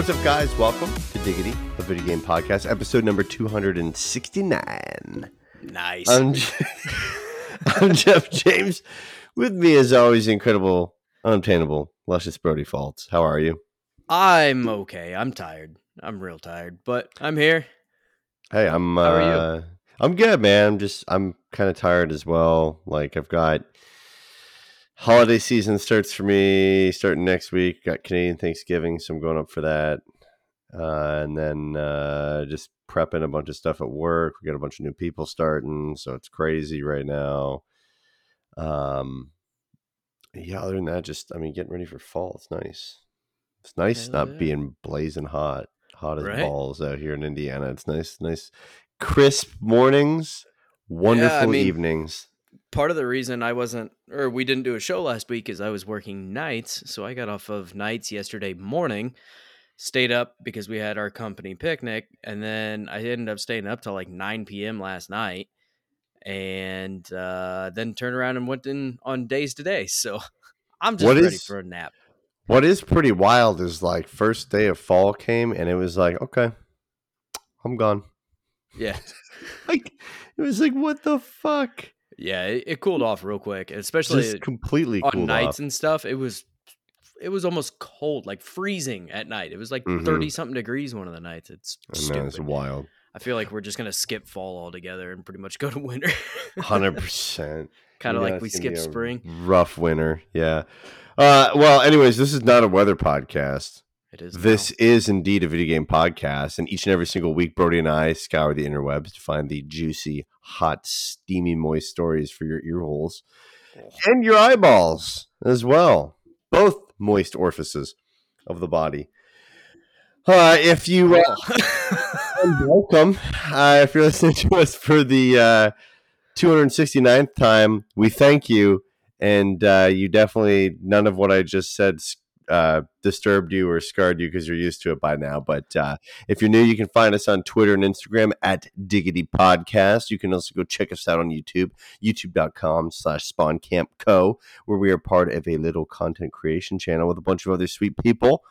What's up, guys? Welcome to Diggity, the video game podcast, episode number 269. Nice. I'm, Je- I'm Jeff James. With me, as always, incredible, unobtainable, luscious Brody Faults. How are you? I'm okay. I'm tired. I'm real tired, but I'm here. Hey, I'm. Uh, How are you? I'm good, man. I'm just. I'm kind of tired as well. Like I've got holiday season starts for me starting next week. Got Canadian Thanksgiving, so I'm going up for that, uh, and then uh, just prepping a bunch of stuff at work. We got a bunch of new people starting, so it's crazy right now. Um, yeah. Other than that, just I mean, getting ready for fall. It's nice. It's nice Hell not yeah. being blazing hot, hot as Right? balls out here in Indiana. It's nice, nice, crisp mornings, wonderful mean- evenings. Part of the reason I wasn't, or we didn't do a show last week, is I was working nights. So I got off of nights yesterday morning, stayed up because we had our company picnic, and then I ended up staying up till like 9 p.m. last night, and uh, then turned around and went in on days today. So I'm just What ready is- for a nap. What is pretty wild is like first day of fall came and it was like, okay, I'm gone. Yeah. Like it was like, what the fuck? Yeah. It, it cooled off real quick, especially Just completely on nights off. and stuff it was it was almost cold like freezing at night it was like Mhm. 30 something degrees one of the nights it's know it's wild. i feel like we're just gonna skip fall altogether and pretty much go to winter Hundred percent. kind of like we skip spring Rough winter. Yeah. Uh, well, anyways, this is not a weather podcast. it is This now. is indeed a video game podcast, and each and every single week, Brody and I scour the interwebs to find the juicy, hot, steamy, moist stories for your ear holes and your eyeballs as well. Both moist orifices of the body. Uh, if you uh, welcome, uh, if you're listening to us for the uh, 269th time, we thank you, and uh, you definitely none of what I just said uh, disturbed you or scarred you because you're used to it by now. But uh, if you're new, you can find us on Twitter and Instagram at Diggity Podcast. You can also go check us out on YouTube, youtube.com slash spawncampco, where we are part of a little content creation channel with a bunch of other sweet people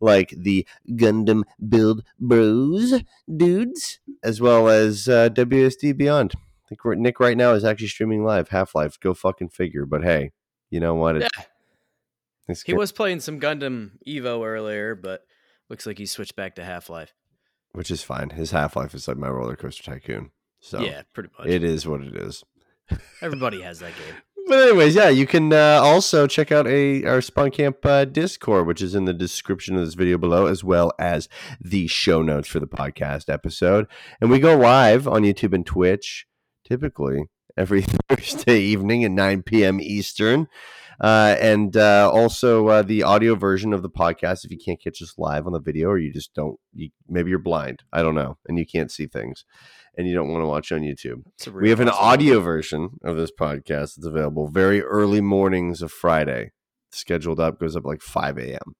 like the Gundam Build Bros dudes, as well as uh, WSD Beyond. I think Nick right now is actually streaming live Half Life. Go fucking figure. But hey, you know what? It's, yeah it's he was playing some gundam evo earlier but looks like he switched back to half-life which is fine. His Half Life is like my roller coaster tycoon. So yeah pretty much it is what it is. everybody has that game But anyways, yeah, you can uh, also check out a our Spawn Camp uh, Discord, which is in the description of this video below, as well as the show notes for the podcast episode. And we go live on YouTube and Twitch, typically every Thursday evening at 9 p.m. Eastern. Uh, and uh, also uh, the audio version of the podcast. If you can't catch us live on the video, or you just don't, you, maybe you're blind, I don't know, and you can't see things, and you don't want to watch on YouTube we have an possibility. audio version of this podcast that's available very early mornings of Friday. Scheduled up, goes up like 5 a.m.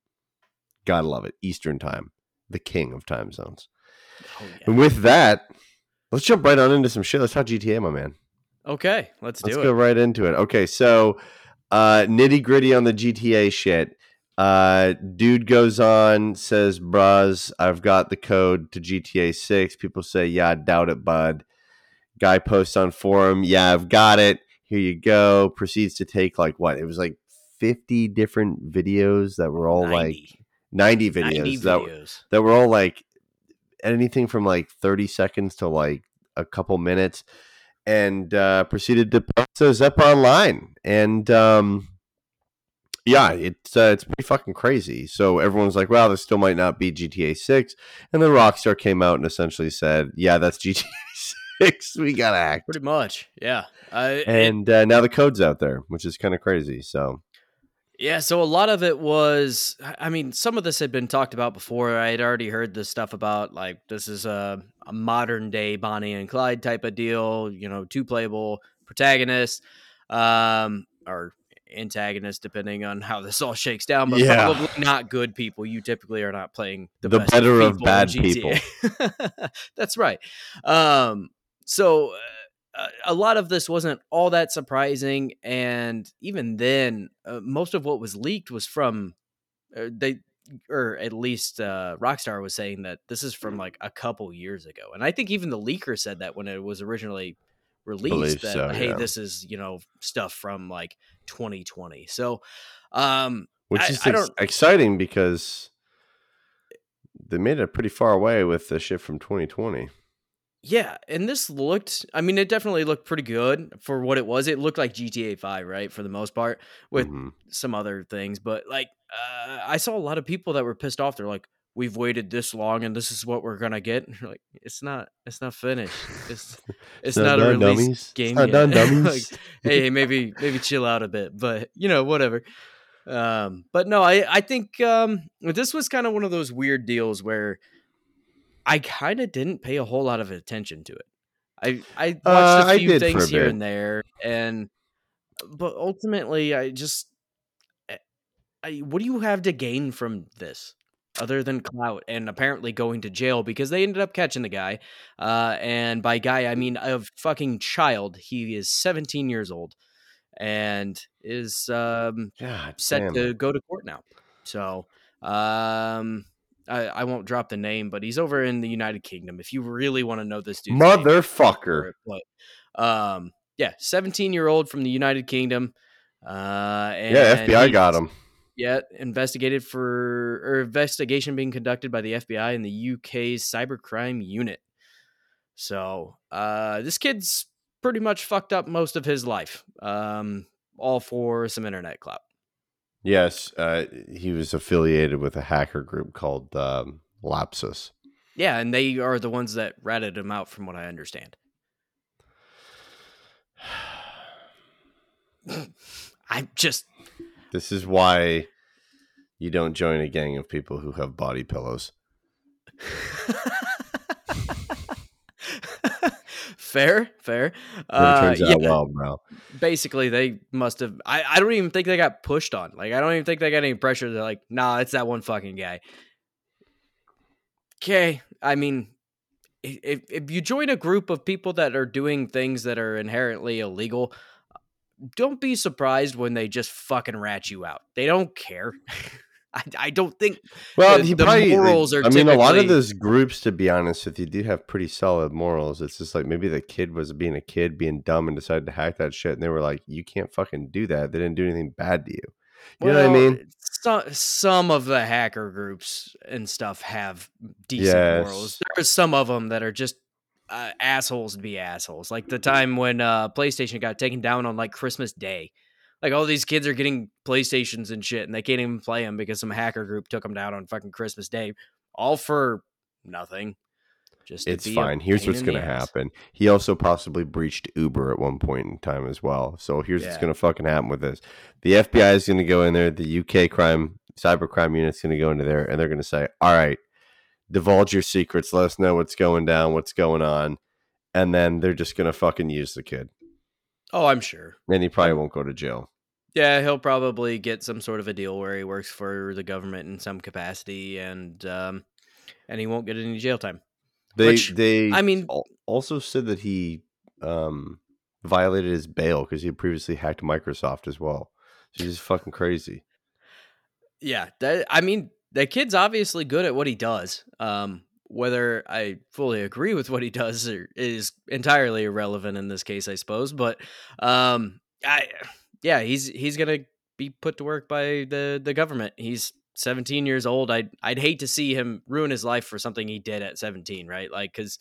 Gotta love it. Eastern time, the king of time zones. Oh, yeah. And with that, let's jump right on into some shit. Let's talk GTA, my man. okay let's do it. Let's go right into it. Okay, so uh, nitty gritty on the GTA shit. Uh, dude goes on, says, Bros, I've got the code to GTA 6. People say, Yeah, I doubt it, bud. Guy posts on forum, Yeah, I've got it. Here you go. Proceeds to take like what? It was like 50 different videos that were all like 90 videos, 90 that, videos that were all like anything from like 30 seconds to like a couple minutes and uh, proceeded to post those up online. And um, yeah, it's uh, it's pretty fucking crazy. So everyone's like, "Wow, this still might not be GTA Six." And then Rockstar came out and essentially said, "Yeah, that's GTA Six. We gotta act." Pretty much, yeah. And uh, now the code's out there, which is kind of crazy. So yeah, so a lot of it was, I mean, some of this had been talked about before. I had already heard this stuff about like this is a, a modern day Bonnie and Clyde type of deal. You know, two playable protagonists, um, or antagonists, depending on how this all shakes down. But Yeah. probably not good people. You typically are not playing the, The better of people in bad GTA. That's right. Um, so uh, a lot of this wasn't all that surprising, and even then, uh, most of what was leaked was from uh, they or at least uh, Rockstar was saying that this is from like a couple years ago, and I think even the leaker said that when it was originally released that so, hey, yeah. this is you know stuff from like 2020. So, um, which I- is ex- exciting because they made it pretty far away with the shit from 2020. Yeah, and this looked I mean it definitely looked pretty good for what it was. It looked like GTA 5, right, for the most part with Mhm. some other things, but like uh, I saw a lot of people that were pissed off. They're like we've waited this long and this is what we're going to get. And you're like it's not it's not finished. It's it's, not, a done, release dummies. It's game not yet. done, like hey, maybe maybe chill out a bit, but you know, whatever. Um, but no, I I think um this was kind of one of those weird deals where I kind of didn't pay a whole lot of attention to it. I I watched Uh, a few things here bit. and there, and but ultimately, I just eh, I, what do you have to gain from this other than clout and apparently going to jail because they ended up catching the guy uh and by guy i mean a fucking child he is 17 years old and is um God set to go to court now so um I, I won't drop the name, but he's over in the United Kingdom. If you really want to know this name, Motherfucker. but um, yeah, 17 year old from the United Kingdom. Uh, and Yeah, FBI got him. Yeah, investigated for or investigation being conducted by the FBI and the UK's cybercrime unit. So uh, this kid's pretty much fucked up most of his life, um, all for some internet clout. Yes, uh, he was affiliated with a hacker group called um, Lapsus. Yeah, and they are the ones that ratted him out, from what I understand. I'm just This is why you don't join a gang of people who have body pillows. fair, fair. Uh, turns yeah, well, bro. basically they must have. I, I don't even think they got pushed on. Like I don't even think they got any pressure. They're like, nah, it's that one fucking guy. Okay, I mean, if if you join a group of people that are doing things that are inherently illegal, don't be surprised when they just fucking rat you out. They don't care. I, I don't think Well, the- he the probably. morals are I mean, a lot of those groups, to be honest with you, do have pretty solid morals. It's just like maybe the kid was being a kid, being dumb, and decided to hack that shit, and they were like, "You can't fucking do that. They didn't do anything bad to you." You know what I mean? Some some of the hacker groups and stuff have decent morals. Yes. There's some of them that are just uh, assholes to be assholes. Like the time when uh, PlayStation got taken down on like Christmas Day. Like all these kids are getting PlayStations and shit, and they can't even play them because some hacker group took them down on fucking Christmas Day, all for nothing. Just It's fine. Here's what's going to happen. He also possibly breached Uber at one point in time as well. So here's what's going to fucking happen with this: the FBI is going to go in there, the UK crime cyber crime unit's going to go into there, and they're going to say, "All right, divulge your secrets. Let us know what's going down, what's going on," and then they're just going to fucking use the kid, Oh, I'm sure. and he probably won't go to jail. Yeah, he'll probably get some sort of a deal where he works for the government in some capacity, and um, and he won't get any jail time. They Which, they I mean- also said that he um violated his bail because he had previously hacked Microsoft as well. So he's fucking crazy. Yeah, that I mean, the kid's obviously good at what he does. Um, whether I fully agree with what he does or, is entirely irrelevant in this case, I suppose. But um, I yeah, he's he's gonna be put to work by the the government. He's 17 years old. I'd I'd hate to see him ruin his life for something he did at 17, right? Like, because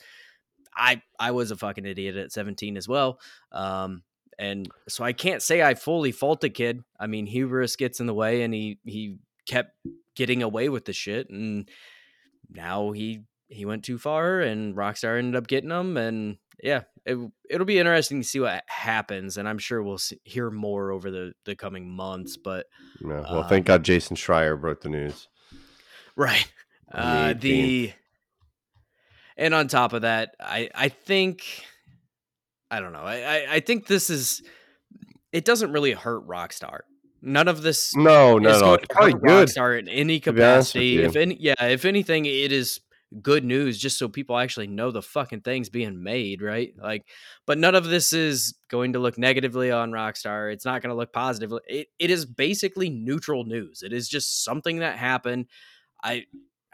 I I was a fucking idiot at 17 as well. Um, and so I can't say I fully fault the kid. I mean, hubris gets in the way, and he he kept getting away with the shit, and now he he went too far, and Rockstar ended up getting him, and yeah, it it'll be interesting to see what happens, and I'm sure we'll see, hear more over the the coming months. But Yeah, well, Um, thank God Jason Schreier broke the news. right, the uh, the and on top of that, I I think I don't know. I, I I think this is it doesn't really hurt Rockstar. None of this No, no, is no. going It's to probably good. Rockstar in any to be honest with capacity. If any, yeah, if anything, it is good news just so people actually know the fucking things being made, right? Like, but none of this is going to look negatively on Rockstar. It's not going to look positively. It, it is basically neutral news. It is just something that happened. I,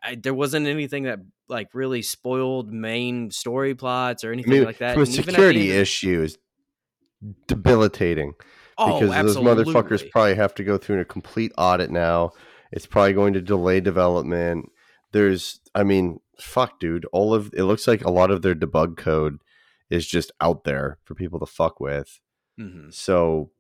I there wasn't anything that like really spoiled main story plots or I anything mean, like that. from a security end issue is debilitating oh, because those motherfuckers probably have to go through a complete audit now. It's probably going to delay development. There's, I mean, fuck, dude. All of it looks like a lot of their debug code is just out there for people to fuck with. Mhm. So,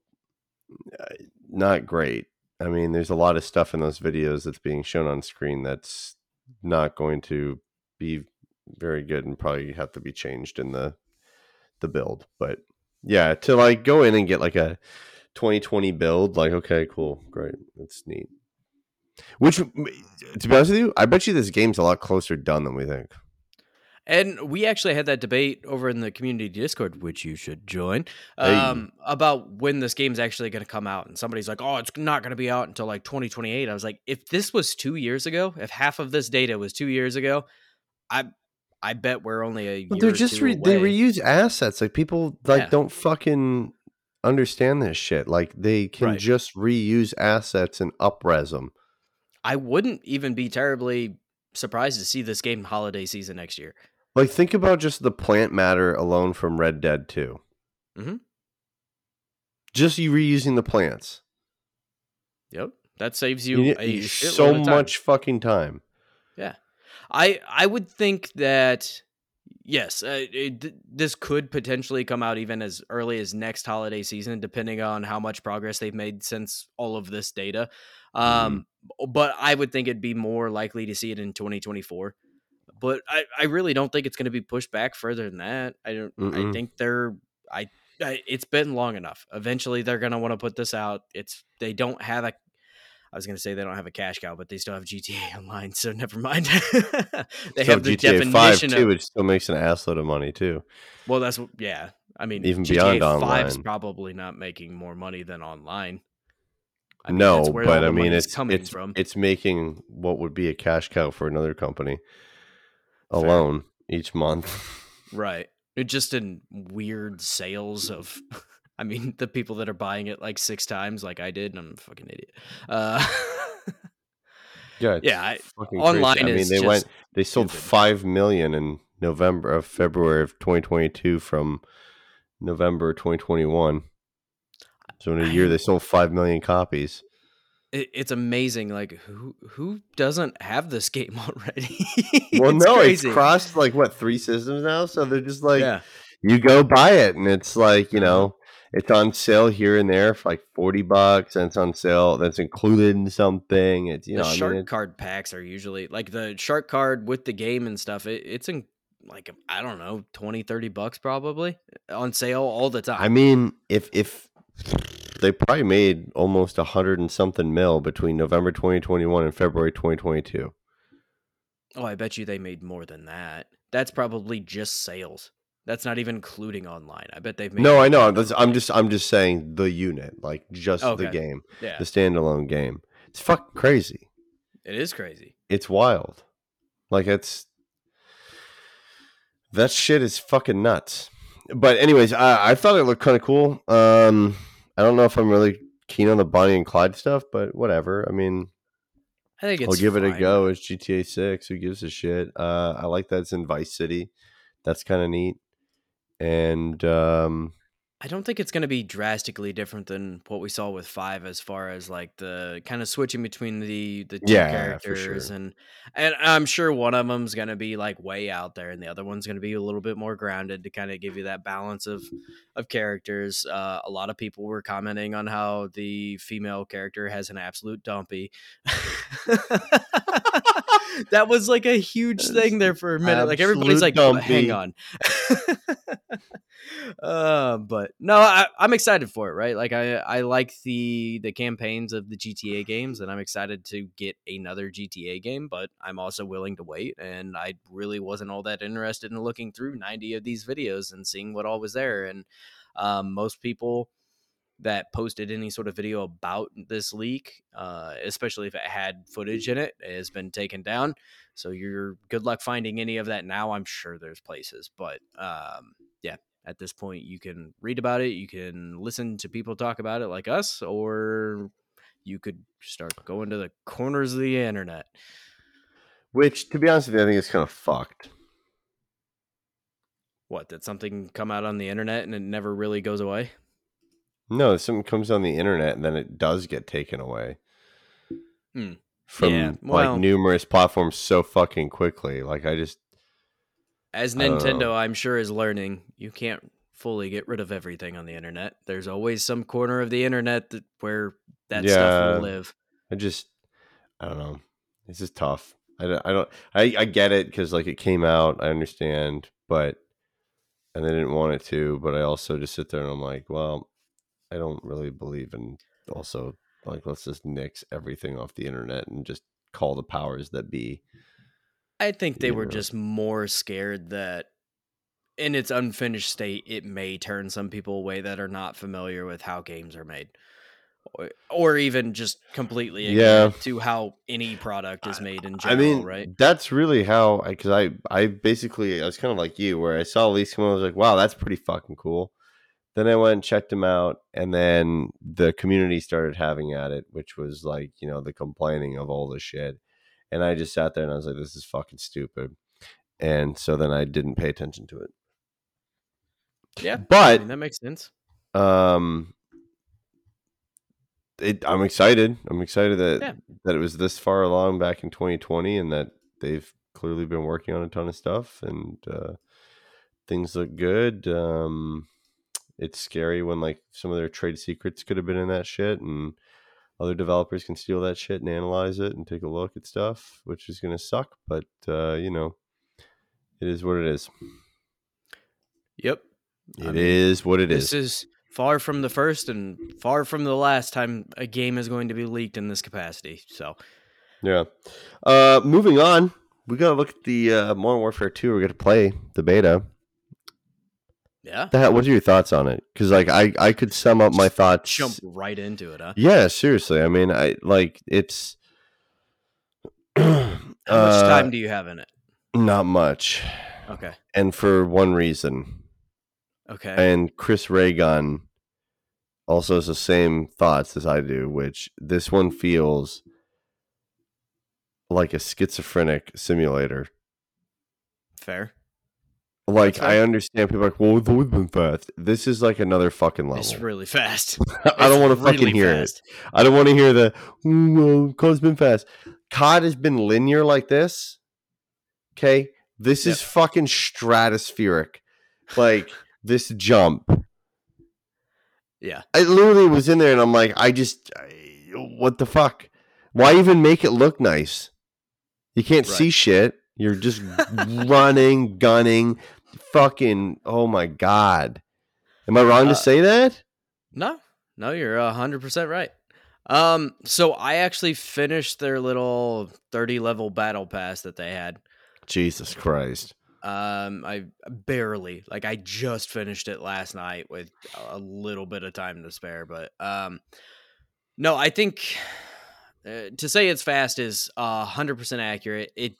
uh, not great. I mean, there's a lot of stuff in those videos that's being shown on screen that's not going to be very good and probably have to be changed in the the build. But yeah, to like go in and get like a 2020 build, like okay, cool, great, that's neat. Which, to be honest with you, I bet you this game's a lot closer done than we think. And we actually had that debate over in the community Discord, which you should join, Hey. um, about when this game's actually going to come out. And somebody's like, "Oh, it's not going to be out until like 2028." I was like, "If this was two years ago, if half of this data was two years ago, I, I bet we're only a they're just re- they reuse assets. Like people like Yeah. don't fucking understand this shit. Like they can Right. just reuse assets and upres them. I wouldn't even be terribly surprised to see this game holiday season next year. Like think about just the plant matter alone from Red Dead 2. Mm-hmm. Just you reusing the plants. Yep, that saves you, You a so shitload of time. much fucking time. Yeah. I I would think that yes, uh, it, this could potentially come out even as early as next holiday season, depending on how much progress they've made since all of this data. Um, but I would think it'd be more likely to see it in 2024. But I, I really don't think it's going to be pushed back further than that. I don't. I Mm-mm. think they're. I, I. It's been long enough. Eventually, they're going to want to put this out. It's. They don't have a. I was going to say they don't have a cash cow, but they still have GTA Online, so never mind. they So have the GTA 5 definition too, of. which still makes an assload of money too. Well, that's what- yeah. I mean, Even GTA beyond 5's online. probably not making more money than online. I mean, no, but I mean it's coming it's from. it's making what would be a cash cow for another company Fair. alone each month. Right. It just in weird sales of I mean, the people that are buying it like six times like I did, and I'm a fucking idiot. Uh Yeah, Yeah, I- online crazy. I mean, is they went. They sold stupid. five million in November of February of 2022 from November 2021. So in a year, they sold five million copies. it, it's amazing like who who doesn't have this game already? Well, It's no, crazy. it's crossed like what three systems now. So they're just like, yeah. you go buy it, and it's like you Uh-huh. know, it's on sale here and there for like 40 bucks, and it's on sale. That's included in something. It's you the know, I shark mean, it's, card packs are usually like the shark card with the game and stuff it, it's in like i don't know 20 30 bucks probably on sale all the time I mean, if if they probably made almost a hundred and something mil between November 2021 and February 2022. oh i bet you they made more than that that's probably just sales that's not even including online i bet they've made No, I know. That's. I'm just I'm just saying the unit, like just Okay. the game, yeah the standalone game. It's fucking crazy. it is crazy It's wild. Like it's that shit is fucking nuts. But anyways, I, I thought it looked kind of cool. Um, I don't know if I'm really keen on the Bonnie and Clyde stuff, but whatever. I mean, i think it's I'll give it a go. It's GTA Six. Who gives a shit? Uh, I like that it's in Vice City. That's kind of neat. And um, I don't think it's going to be drastically different than what we saw with five, as far as like the kind of switching between the the two Yeah, characters, sure. and and I'm sure one of them's going to be like way out there, and the other one's going to be a little bit more grounded to kind of give you that balance of of characters. Uh, a lot of people were commenting on how the female character has an absolute dumpy. that was like a huge thing there for a minute. Like everybody's like, Absolute "Hang on." uh, but no, I, I'm excited for it. Right, like I I like the the campaigns of the GTA games, and I'm excited to get another GTA game. But I'm also willing to wait, and I really wasn't all that interested in looking through 90 of these videos and seeing what all was there. And um, most people that posted any sort of video about this leak, uh, especially if it had footage in it, has been taken down. So you're good luck finding any of that now. I'm sure there's places, but um, yeah, at this point you can read about it, you can listen to people talk about it like us, or you could start going to the corners of the internet. Which, to be honest with you, I think it's kind of fucked. What? Did something come out on the internet and it never really goes away? No, something comes on the internet and then it does get taken away Hmm. from Yeah, well- like numerous platforms so fucking quickly. Like I just As Nintendo. I'm sure is learning, you can't fully get rid of everything on the internet. There's always some corner of the internet that where that stuff will live. I just, I don't know. This is tough. I don't, I don't, I, I get it because like it came out. I understand, but, and they didn't want it to, but I also just sit there and I'm like, well, I don't really believe in also like, let's just nix everything off the internet and just call the powers that be. I think they were Yeah. just more scared that in its unfinished state, it may turn some people away that are not familiar with how games are made. Or, or even just completely Yeah. to how any product is made in general, I mean, right? that's really how, I because I, I basically, I was kind of like you, where I saw Elise come on, I was like, wow, that's pretty fucking cool. Then I went and checked them out, and then the community started having at it, which was like, you know, the complaining of all this shit. And I just sat there and I was like, this is fucking stupid. And so then I didn't pay attention to it. Yeah, I But mean, that makes sense. um, it, I'm excited. I'm excited that Yeah. that it was this far along back in 2020, and that they've clearly been working on a ton of stuff, and uh, things look good. Um, it's scary when like some of their trade secrets could have been in that shit, and other developers can steal that shit and analyze it and take a look at stuff, which is going to suck. But uh, you know, it is what it is. Yep. It is I mean, what it This is. is far from the first and far from the last time a game is going to be leaked in this capacity. So, Yeah. Uh, moving on, we gotta look at the uh, Modern Warfare Two. We're gonna play the beta. Yeah, That, what are your thoughts on it? Because like I, I could sum up my thoughts. jump right into it, huh? Yeah, seriously. I mean, I like it's. How much uh, time do you have in it? Not much, Okay. and for one reason. Okay. And Chris Ray Gun also has the same thoughts as I do, which this one feels like a schizophrenic simulator. Fair. Like I understand people are like, well, it's always been fast. This is like another fucking level. It's really fast. I don't want to fucking hear fast. it. I don't want to hear the "Ooh, well, COD's been fast. COD has been linear like this. Okay, this is fucking stratospheric. Like this jump. Yeah. I literally was in there and I'm like, I just, I- what the fuck? Why even make it look nice? You can't Right. see shit. You're just running, gunning, fucking. Oh my god. Am I wrong Uh, to say that? No, no, you're hundred percent right. Um, so I actually finished their little thirty level battle pass that they had. Jesus Christ. Um, I barely like I just finished it last night with a little bit of time to spare, but um, no, I think uh, to say it's fast is hundred percent accurate. It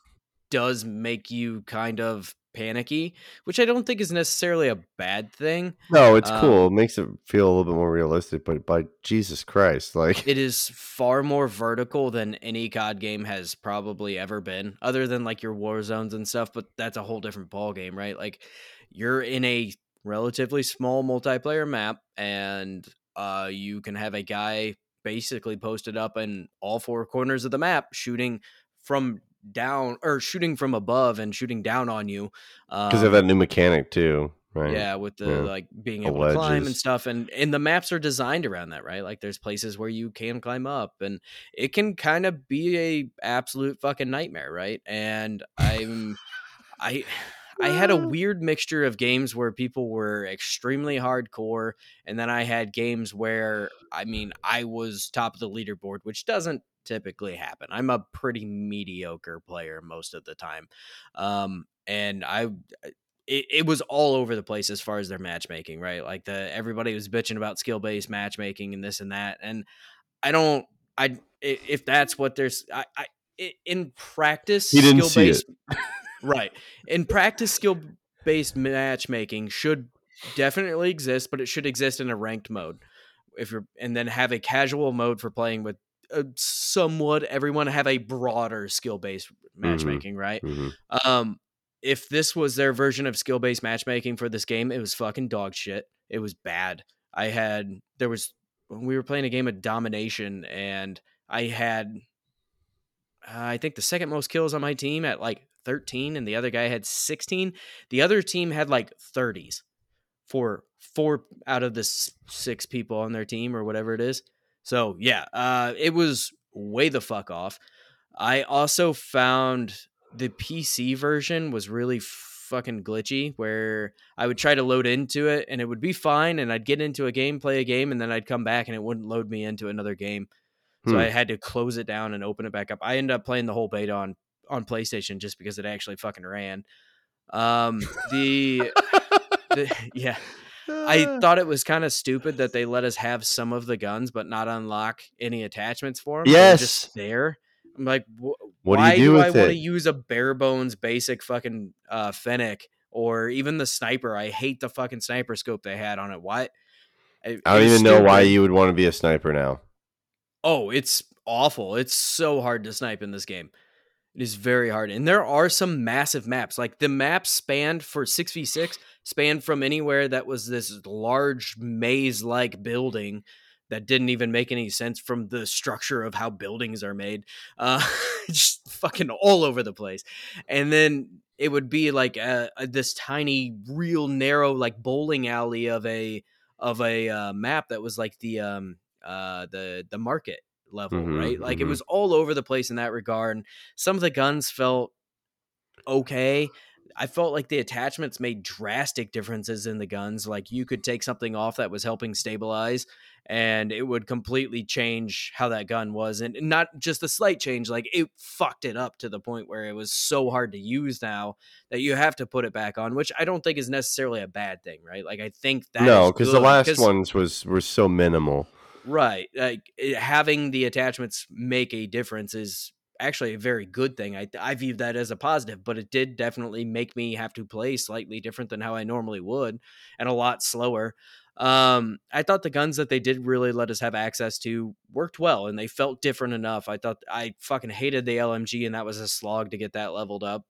does make you kind of panicky, which I don't think is necessarily a bad thing. No, it's Um, cool. It makes it feel a little bit more realistic, but by Jesus Christ, like it is far more vertical than any COD game has probably ever been, other than like your war zones and stuff. But that's a whole different ball game, right? Like you're in a relatively small multiplayer map, and uh, you can have a guy basically posted up in all four corners of the map, shooting from down or shooting from above and shooting down on you. because Um, of that new mechanic too, right? yeah, with the Yeah. like being able to climb and stuff, and and the maps are designed around that, right? Like there's places where you can climb up, and it can kind of be a absolute fucking nightmare, right? And I'm, I. I had a weird mixture of games where people were extremely hardcore, and then I had games where, I mean, I was top of the leaderboard, which doesn't typically happen. I'm a pretty mediocre player most of the time, um, and I it, it was all over the place as far as their matchmaking, right? Like the everybody was bitching about skill based matchmaking and this and that, and I don't, I if that's what there's, I, I in practice, He didn't skill see based, right? In practice, skill based matchmaking should definitely exist, but it should exist in a ranked mode. If you're and then have a casual mode for playing with uh, somewhat everyone have a broader skill based matchmaking, right? Mhm. Um, if this was their version of skill based matchmaking for this game, it was fucking dog shit. It was bad. I had there was when we were playing a game of domination, and I had uh, I think the second most kills on my team at like 13, and the other guy had 16. The other team had like 30s for four out of the s- six people on their team or whatever it is. So yeah, uh, it was way the fuck off. I also found the PC version was really fucking glitchy where I would try to load into it and it would be fine and I'd get into a game, play a game, and then I'd come back and it wouldn't load me into another game. So Hmm. I had to close it down and open it back up. I ended up playing the whole beta on on PlayStation just because it actually fucking ran. Um the, the yeah. I thought it was kind of stupid that they let us have some of the guns, but not unlock any attachments for them. Yes. just there. I'm like, wh- What do why you do I with want to use a bare bones basic fucking uh, Fennec or even the sniper? I hate the fucking sniper scope they had on it. Why? It- I don't even know why you would want to be a sniper now. Oh, it's awful. It's so hard to snipe in this game. It is very hard. And there are some massive maps. Like the map spanned for 6v6, spanned from anywhere that was this large maze like building that didn't even make any sense from the structure of how buildings are made. Uh, just fucking all over the place. And then it would be like a, a- this tiny, real narrow, like bowling alley of a of a uh, map that was like the um uh the the market level, Mhm, right? Like it mhm. was all over the place in that regard. And some of the guns felt okay. I felt like the attachments made drastic differences in the guns. Like you could take something off that was helping stabilize and it would completely change how that gun was. And not just a slight change, like it fucked it up to the point where it was so hard to use now that you have to put it back on, which I don't think is necessarily a bad thing, right? Like I think that no, because the last ones was were so minimal. Right. Like having the attachments make a difference is actually a very good thing. I I view that as a positive, but it did definitely make me have to play slightly different than how I normally would and a lot slower. Um I thought the guns that they did really let us have access to worked well and they felt different enough. I thought I fucking hated the LMG and that was a slog to get that leveled up.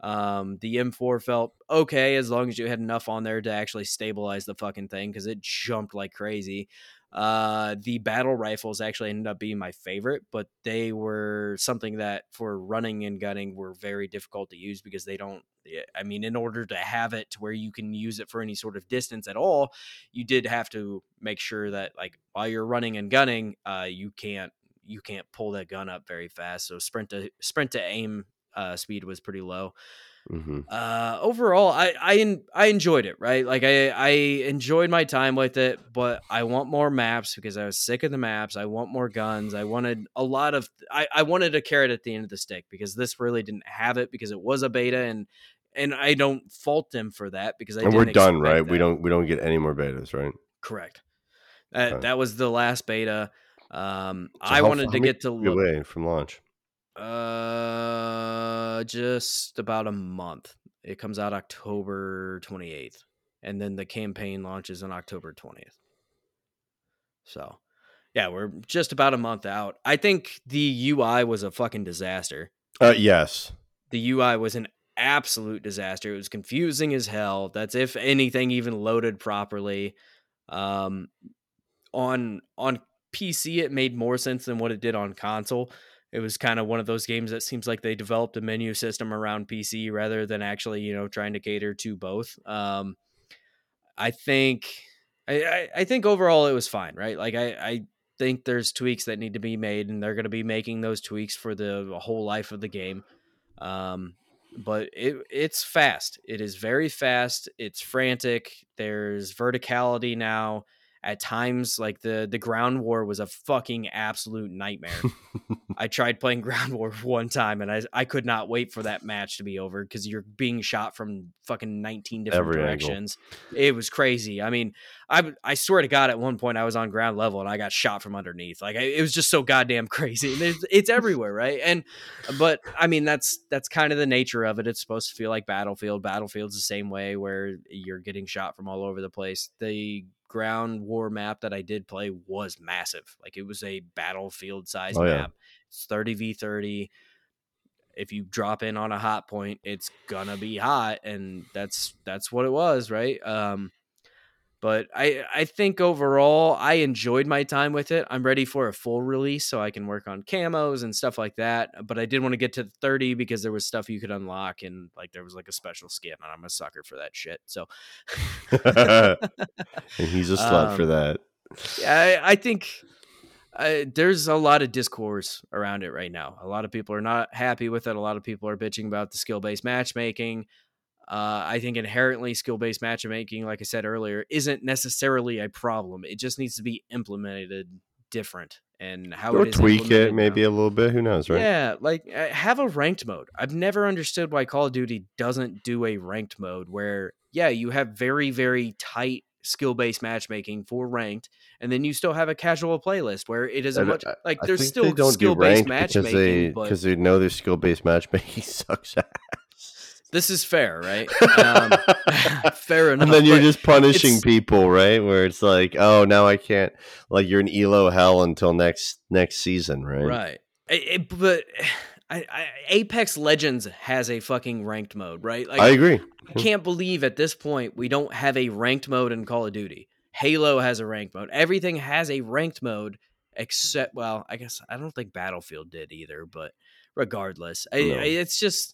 Um, the M4 felt okay as long as you had enough on there to actually stabilize the fucking thing because it jumped like crazy. Uh, the battle rifles actually ended up being my favorite, but they were something that for running and gunning were very difficult to use because they don't. I mean, in order to have it to where you can use it for any sort of distance at all, you did have to make sure that like while you're running and gunning, uh, you can't you can't pull that gun up very fast. So sprint to sprint to aim uh, speed was pretty low hmm uh overall i i i enjoyed it right like i i enjoyed my time with it but i want more maps because i was sick of the maps i want more guns i wanted a lot of i i wanted a carrot at the end of the stick because this really didn't have it because it was a beta and and i don't fault them for that because i And we're done, right? We don't we don't get any more betas, right? correct that, Okay. that was the last beta um So i how- wanted how to get to look away from launch. Uh, just about a month. It comes out October 28th, and then the campaign launches on October 20th. So, yeah, we're just about a month out. I think the UI was a fucking disaster. Uh, yes. The UI was an absolute disaster. It was confusing as hell. That's if anything even loaded properly. Um, on on PC, it made more sense than what it did on console. It was kind of one of those games that seems like they developed a menu system around PC rather than actually, you know, trying to cater to both. Um, I think, I, I, think overall it was fine, right? Like I, I think there's tweaks that need to be made, and they're going to be making those tweaks for the whole life of the game. Um, but it it's fast. It is very fast. It's frantic. There's verticality now. At times, like the the ground war was a fucking absolute nightmare. I tried playing ground war one time, and I I could not wait for that match to be over because you're being shot from fucking nineteen different Every angle. directions. It was crazy. I mean, I I swear to God, at one point I was on ground level and I got shot from underneath. Like I, it was just so goddamn crazy. It's, it's everywhere, right? And but I mean that's that's kind of the nature of it. It's supposed to feel like Battlefield. Battlefield's the same way where you're getting shot from all over the place. The ground war map that I did play was massive. Like it was a battlefield size Oh, yeah. map. It's 30 v 30. If you drop in on a hot point, it's gonna be hot, and that's that's what it was, right? Um, but I I think overall I enjoyed my time with it. I'm ready for a full release so I can work on camos and stuff like that. But I did want to get to 30 because there was stuff you could unlock and like there was like a special skin and I'm a sucker for that shit. So and he's a slut for Um, that. yeah, I, I think uh, there's a lot of discourse around it right now. A lot of people are not happy with it. A lot of people are bitching about the skill based matchmaking. Uh, I think inherently skill based matchmaking, like I said earlier, isn't necessarily a problem. It just needs to be implemented different and how Or it is tweak it maybe now. a little bit. Who knows, right? Yeah, like uh, have a ranked mode. I've never understood why Call of Duty doesn't do a ranked mode where, yeah, you have very, very tight skill based matchmaking for ranked, and then you still have a casual playlist where it isn't I- much like I there's still they don't do skill based ranked because matchmaking, they but because they know their skill based matchmaking sucks. This is fair, right? Um, fair enough. and then you're just punishing people, right? Where it's like, oh, now I can't. Like you're in elo hell until next next season, right? right. It- it- but I, I, Apex Legends has a fucking ranked mode, right? Like I agree. I can't believe at this point we don't have a ranked mode in Call of Duty. Halo has a ranked mode. Everything has a ranked mode except well, I guess I don't think Battlefield did either, but regardless, No. I, it's just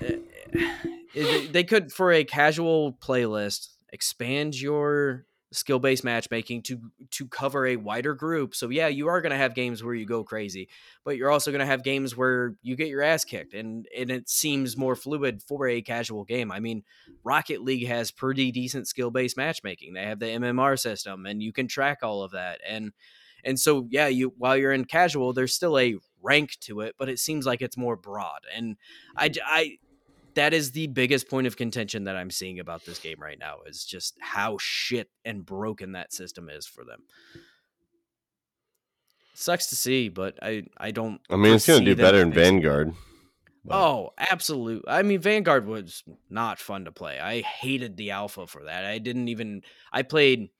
Eh, eh, eh, they could for a casual playlist expand your skill-based matchmaking to to cover a wider group. So yeah, you are going to have games where you go crazy, but you're also going to have games where you get your ass kicked and and it seems more fluid for a casual game. I mean, Rocket League has pretty decent skill-based matchmaking. They have the MMR system and you can track all of that. And and so yeah, you while you're in casual, there's still a rank to it, but it seems like it's more broad. And I, mm-hmm. I that is the biggest point of contention that I'm seeing about this game right now is just how shit and broken that system is for them. Sucks to see, but I I don't. I mean, it's gonna do better in. Vanguard. but- Oh, absolute. I mean, Vanguard was not fun to play. I hated the alpha for that. I didn't even. I played.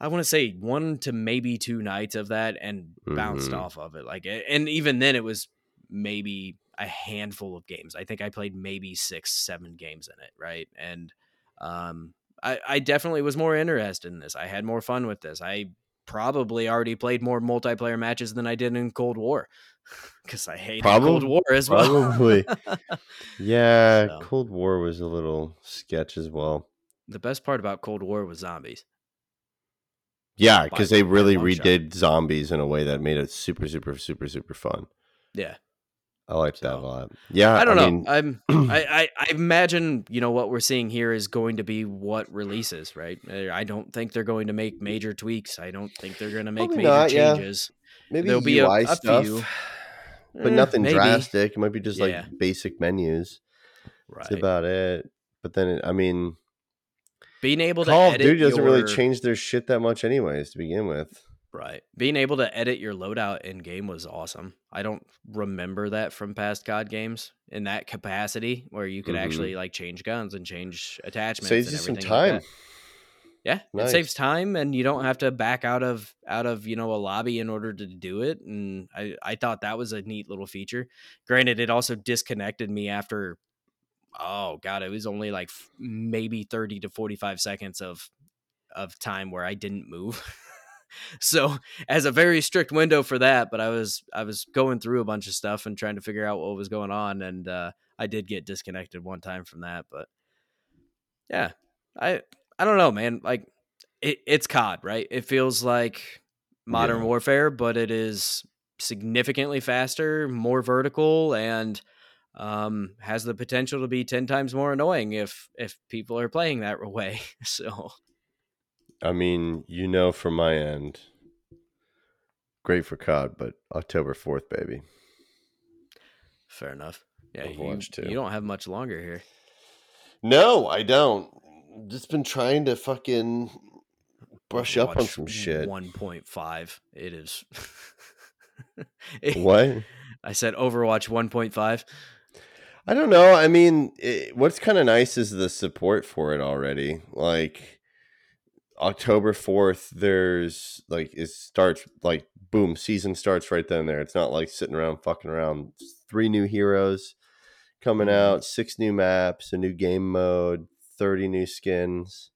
I want to say one to maybe two nights of that and bounced Mhm. off of it. Like, and even then, it was maybe a handful of games. I think I played maybe six, seven games in it, right? And um, I, I definitely was more interested in this. I had more fun with this. I probably already played more multiplayer matches than I did in Cold War because I hate Cold War as well. Probably. Yeah, So. Cold War was a little sketch as well. the best part about Cold War was zombies. Yeah, because they really long shot. redid zombies in a way that made it super, super, super, super fun. Yeah, I liked that a lot. Yeah, I don't know. mean, I'm I, I I imagine you know what we're seeing here is going to be what releases, right? Uh, I don't think they're going to make major tweaks. I don't think they're going to make major not, yeah. changes. maybe there'll be a- UI a stuff, few. but Eh, nothing maybe. drastic. It might be just Yeah. like basic menus. Right. That's about it. But then, it- I mean, Being able to Call edit Duty doesn't really change their shit that much, anyways, to begin with. Right. Being able to edit your loadout in game was awesome. I don't remember that from past COD games in that capacity where you could Mhm. actually like change guns and change attachments. Saves and you some everything like time. Yeah, Nice. it saves time, and you don't have to back out of out of you know a lobby in order to do it. And I I thought that was a neat little feature. Granted, it also disconnected me after. Oh god, it was only like f- maybe thirty to forty five seconds of of time where I didn't move. so as a very strict window for that, but I was I was going through a bunch of stuff and trying to figure out what was going on, and uh, I did get disconnected one time from that. But yeah, I I don't know, man. Like it, it's COD, right? It feels like Modern Yeah. Warfare, but it is significantly faster, more vertical, and um, has the potential to be ten times more annoying if if people are playing that way. So I mean, you know, from my end, great for COD, but October 4th, baby. fair enough. Yeah, Overwatch you, too. you don't have much longer here. No, I don't. Just been trying to fucking brush up on some shit. 1.5. It is. What? I said Overwatch 1.5. I don't know. I mean, it, what's kind of nice is the support for it already. Like, October 4th, there's like it starts like boom, season starts right then and there. It's not like sitting around fucking around. Three new heroes coming Mhm. out, six new maps, a new game mode, 30 new skins,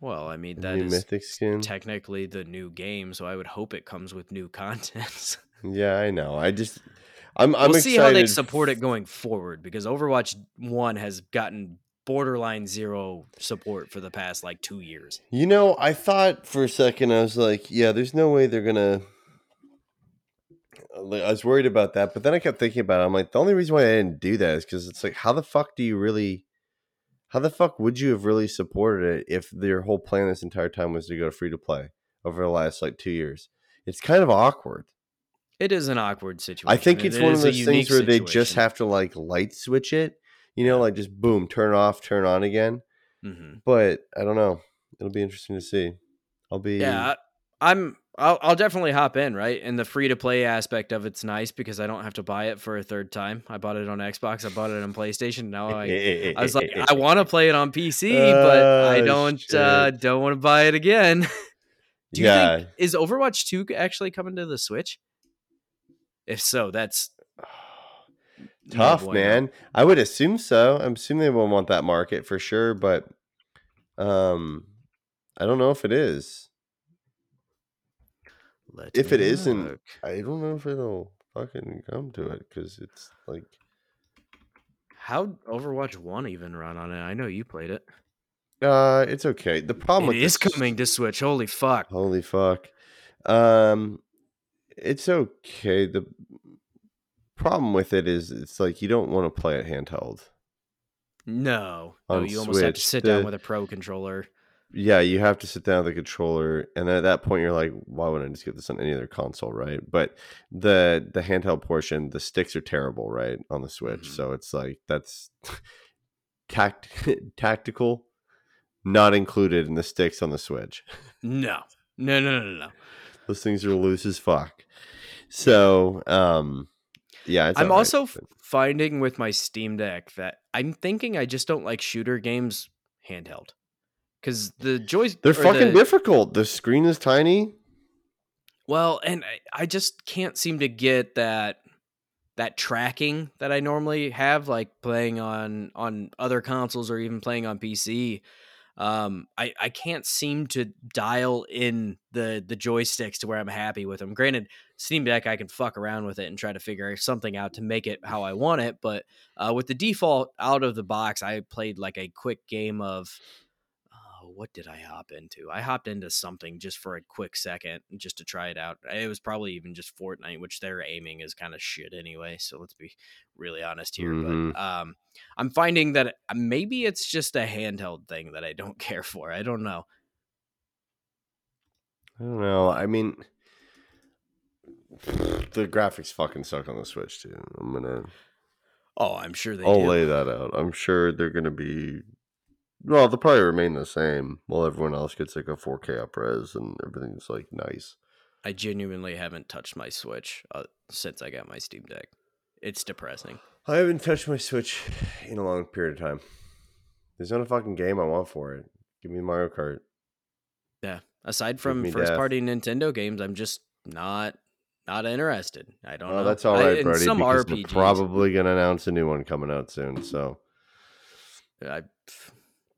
Well, I mean that new is mythic skin. technically the new game, so I would hope it comes with new content. yeah, I know. I just I'm I'm we'll excited. see how they support it going forward because Overwatch One has gotten borderline zero support for the past like two years. You know, I thought for a second I was like, yeah, there's no way they're gonna. I was worried about that, but then I kept thinking about it. I'm like, the only reason why I didn't do that is because it's like, how the fuck do you really, how the fuck would you have really supported it if their whole plan this entire time was to go to free to play over the last like two years? It's kind of awkward. It is an awkward situation. I think it's it one of those things where they just have to like light switch it, you know, like just boom, turn off, turn on again. Mhm. But I don't know. It'll be interesting to see. I'll be Yeah, I, I'm. I'll, I'll definitely hop in, right? And the free to play aspect of it's nice because I don't have to buy it for a third time. I bought it on Xbox. I bought it on PlayStation. Now I, I was like, I want to play it on PC, but I Oh, don't uh, don't want to buy it again. Do you yeah. think is Overwatch 2 actually coming to the Switch? If so, that's Tough, man. I would assume so. I'm assuming they won't want that market for sure, but um, I don't know if it is. Let If it isn't. I don't know if it'll fucking come to it because it's like how Overwatch 1 even run on it? I know you played it. uh, it's okay. The problem It is this- coming to Switch. Holy fuck. Holy fuck. Um, it's okay. The problem with it is it's like you don't want to play it handheld. No. No, you almost have to Switch, sit down with a pro controller. Yeah, you have to sit down with a controller, and at that point, you're like, "Why wouldn't I just get this on any other console?" Right? But the the handheld portion, the sticks are terrible, right, on the Switch. Mhm. So it's like that's tact tactical, not included in the sticks on the Switch. No. No, no, no, no, no. Those things are loose as fuck. So, um, yeah, it's I'm alright, also finding with my Steam Deck that I'm thinking I just don't like shooter games handheld. Because the joys they're fucking the- difficult. The screen is tiny. Well, and I, I just can't seem to get that that tracking that I normally have, like playing on on other consoles or even playing on PC. Um, I I can't seem to dial in the the joysticks to where I'm happy with them. Granted, Steam Deck I can fuck around with it and try to figure something out to make it how I want it, but uh, with the default out of the box, I played like a quick game of what did I hop into? I hopped into something just for a quick second, just to try it out. It was probably even just Fortnite, which their aiming is kind of shit anyway. So let's be really honest here. Mhm. But um, I'm finding that uh, maybe it's just a handheld thing that I don't care for. I don't know. I don't know. I mean, the graphics fucking suck on the Switch too. I'm gonna. Oh, I'm sure they I'll do. lay that out. I'm sure they're gonna be. Well, they'll probably remain the same while everyone else gets like a 4K upres and everything's like nice. I genuinely haven't touched my Switch uh, since I got my Steam Deck. It's depressing. I haven't touched my Switch in a long period of time. There's not a fucking game I want for it. Give me Mario Kart. Yeah. Aside from first death. party Nintendo games, I'm just not not interested. I don't Oh, know. that's all I- Brody. Some RPGs. they're probably gonna announce a new one coming out soon. So I,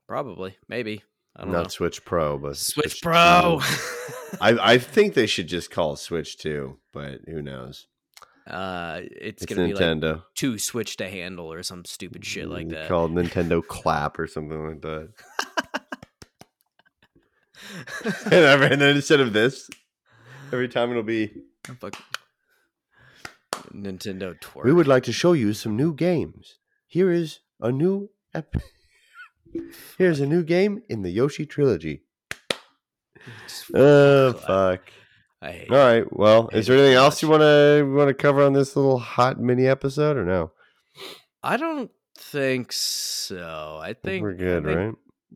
probably, maybe. I don't not know. Switch Pro, but Switch 2. Pro. I I think they should just call it Switch Two, but who knows? uh, it's, It's gonna be like Nintendo. two Switch to handle or some stupid shit like Mm, that. Called Nintendo Clap or something like that. and, then instead of this, every time it'll be. Fuck. Nintendo twerk. We would like to show you some new games. Here is a new. Ep- Here's a new game in the Yoshi trilogy. Oh fuck! I hate All right. Well, is there anything else you want to want to cover on this little hot mini episode, or no? I don't think so. I think we're good, think right?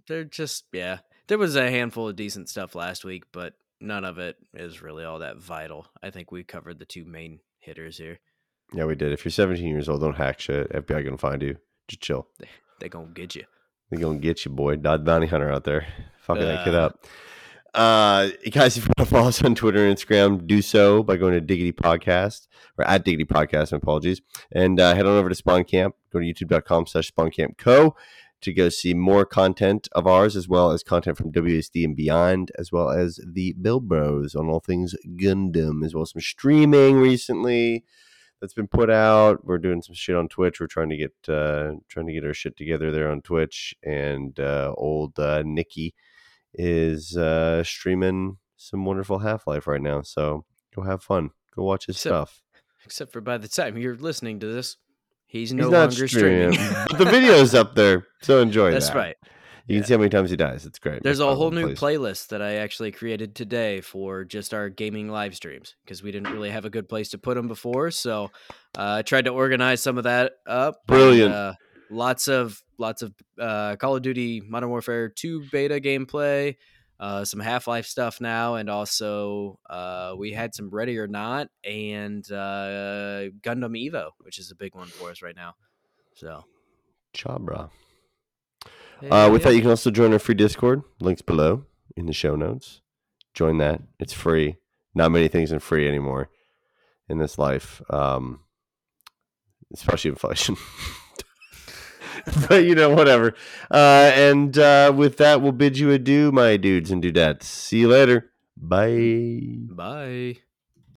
They're just yeah. There was a handful of decent stuff last week, but none of it is really all that vital. I think we covered the two main hitters here. Yeah, we did. If you're 17 years old, don't hack shit. FBI gonna find you. Just chill. They gonna get you. They gonna get you, boy. Dodge bounty hunter out there, fucking that kid Uh. up. Uh, guys, if you want to follow us on Twitter and Instagram, do so by going to Diggity Podcast or at Diggity Podcast. My apologies, and uh, head on over to Spawn Camp. Go to YouTube.com/slash Spawn Camp Co. to go see more content of ours, as well as content from WSD and beyond, as well as the Bill Bros on all things Gundam, as well as some streaming recently that's been put out. We're doing some shit on Twitch. We're trying to get uh, trying to get our shit together there on Twitch, and uh, old uh, Nikki is uh, streaming some wonderful Half Life right now. So go have fun. Go watch his So- stuff. Except for by the time you're listening to this, he's no He's not longer streaming, streaming. but the video's up there, so enjoy That's that. right. You Yeah. can see how many times he dies. It's great. There's a whole new playlist that I actually created today for just our gaming live streams because we didn't really have a good place to put them before. So uh, I tried to organize some of that up. and, Brilliant. uh, lots of lots of uh, Call of Duty Modern Warfare 2 beta gameplay, uh, some Half Life stuff now, and also uh, we had some Ready or Not and uh, Gundam Evo, which is a big one for us right now. So Chabra. Yeah, Uh, with yeah. that, you can also join our free Discord. Links below in the show notes. Join that. It's free. Not many things are free anymore in this life, um, especially inflation. but you know, whatever. Uh, and uh, with that, we'll bid you adieu, my dudes and dudettes. See you later. Bye. bye.